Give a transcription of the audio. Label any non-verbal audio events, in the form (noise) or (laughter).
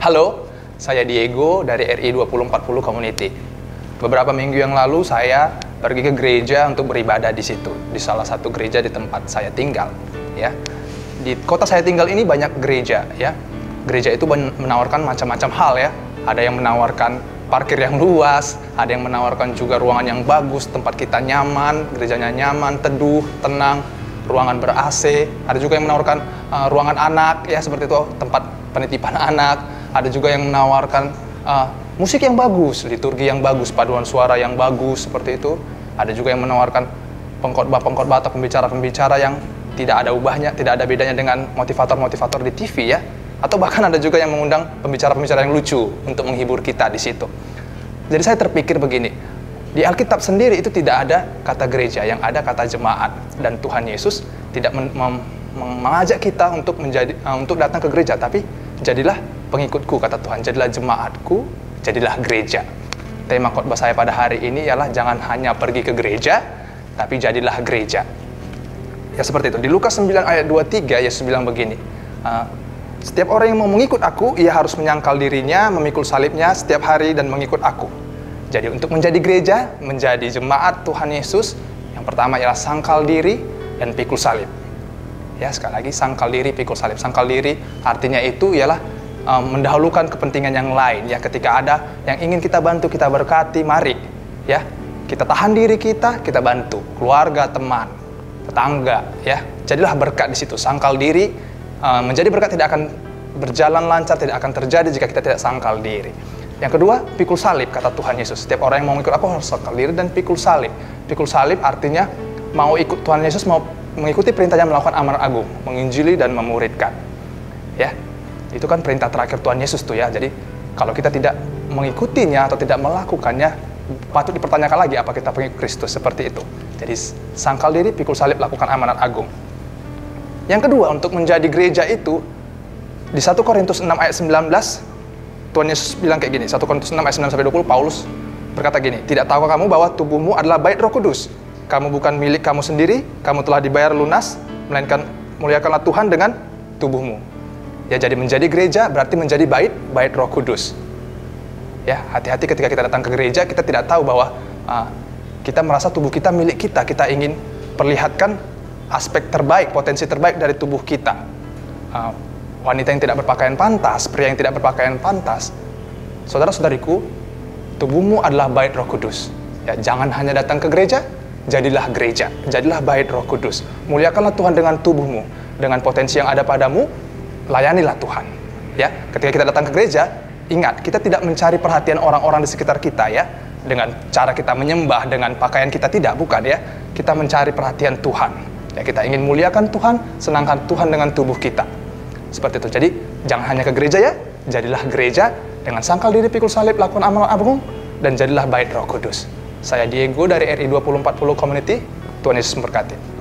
Halo, saya Diego dari RI 2040 Community. Beberapa minggu yang lalu saya pergi ke gereja untuk beribadah di situ, di salah satu gereja di tempat saya tinggal, ya. Di kota saya tinggal ini banyak gereja, ya. Gereja itu menawarkan macam-macam hal ya. Ada yang menawarkan parkir yang luas, ada yang menawarkan juga ruangan yang bagus, tempat kita nyaman, gerejanya nyaman, teduh, tenang, ruangan ber-AC, ada juga yang menawarkan uh, ruangan anak ya seperti itu, tempat penitipan (laughs) anak, ada juga yang menawarkan uh, musik yang bagus, liturgi yang bagus, paduan suara yang bagus seperti itu. Ada juga yang menawarkan pengkhotbah-pengkhotbah atau pembicara-pembicara yang tidak ada ubahnya, tidak ada bedanya dengan motivator-motivator di TV ya. Atau bahkan ada juga yang mengundang pembicara-pembicara yang lucu untuk menghibur kita di situ. Jadi saya terpikir begini, di Alkitab sendiri itu tidak ada kata gereja, yang ada kata jemaat dan Tuhan Yesus tidak mengajak kita untuk menjadi uh, untuk datang ke gereja, tapi jadilah pengikutku kata Tuhan, jadilah jemaatku, jadilah gereja. Tema khotbah saya pada hari ini ialah jangan hanya pergi ke gereja, tapi jadilah gereja. Ya seperti itu. Di Lukas 9 ayat 23 Yesus bilang begini, uh, setiap orang yang mau mengikut aku, ia harus menyangkal dirinya, memikul salibnya setiap hari dan mengikut aku. Jadi untuk menjadi gereja, menjadi jemaat Tuhan Yesus, yang pertama ialah sangkal diri dan pikul salib. Ya, sekali lagi sangkal diri, pikul salib. Sangkal diri artinya itu ialah um, mendahulukan kepentingan yang lain ya ketika ada yang ingin kita bantu kita berkati mari ya kita tahan diri kita kita bantu keluarga teman tetangga ya jadilah berkat di situ sangkal diri um, menjadi berkat tidak akan berjalan lancar tidak akan terjadi jika kita tidak sangkal diri yang kedua, pikul salib, kata Tuhan Yesus. Setiap orang yang mau ikut aku harus sangkal diri dan pikul salib. Pikul salib artinya mau ikut Tuhan Yesus, mau mengikuti perintahnya melakukan amanat agung, menginjili dan memuridkan. Ya, itu kan perintah terakhir Tuhan Yesus tuh ya. Jadi kalau kita tidak mengikutinya atau tidak melakukannya, patut dipertanyakan lagi apa kita pengikut Kristus seperti itu. Jadi sangkal diri, pikul salib, lakukan amanat agung. Yang kedua, untuk menjadi gereja itu, di 1 Korintus 6 ayat 19, Tuhan Yesus bilang kayak gini, 1 Korintus 6 ayat 9 sampai 20, Paulus berkata gini, tidak tahu kamu bahwa tubuhmu adalah bait roh kudus. Kamu bukan milik kamu sendiri, kamu telah dibayar lunas, melainkan muliakanlah Tuhan dengan tubuhmu. Ya, jadi menjadi gereja berarti menjadi bait, bait Roh Kudus. Ya, hati-hati ketika kita datang ke gereja, kita tidak tahu bahwa uh, kita merasa tubuh kita milik kita. Kita ingin perlihatkan aspek terbaik, potensi terbaik dari tubuh kita. Uh, wanita yang tidak berpakaian pantas, pria yang tidak berpakaian pantas. Saudara-saudariku, tubuhmu adalah bait Roh Kudus. Ya, jangan hanya datang ke gereja, jadilah gereja, jadilah bait Roh Kudus. Muliakanlah Tuhan dengan tubuhmu, dengan potensi yang ada padamu, layanilah Tuhan. Ya, ketika kita datang ke gereja, ingat kita tidak mencari perhatian orang-orang di sekitar kita ya dengan cara kita menyembah dengan pakaian kita tidak bukan ya. Kita mencari perhatian Tuhan. Ya, kita ingin muliakan Tuhan, senangkan Tuhan dengan tubuh kita. Seperti itu. Jadi, jangan hanya ke gereja ya, jadilah gereja dengan sangkal diri pikul salib, lakukan amal agung dan jadilah bait Roh Kudus. Saya Diego dari RI 2040 Community. Tuhan Yesus memberkati.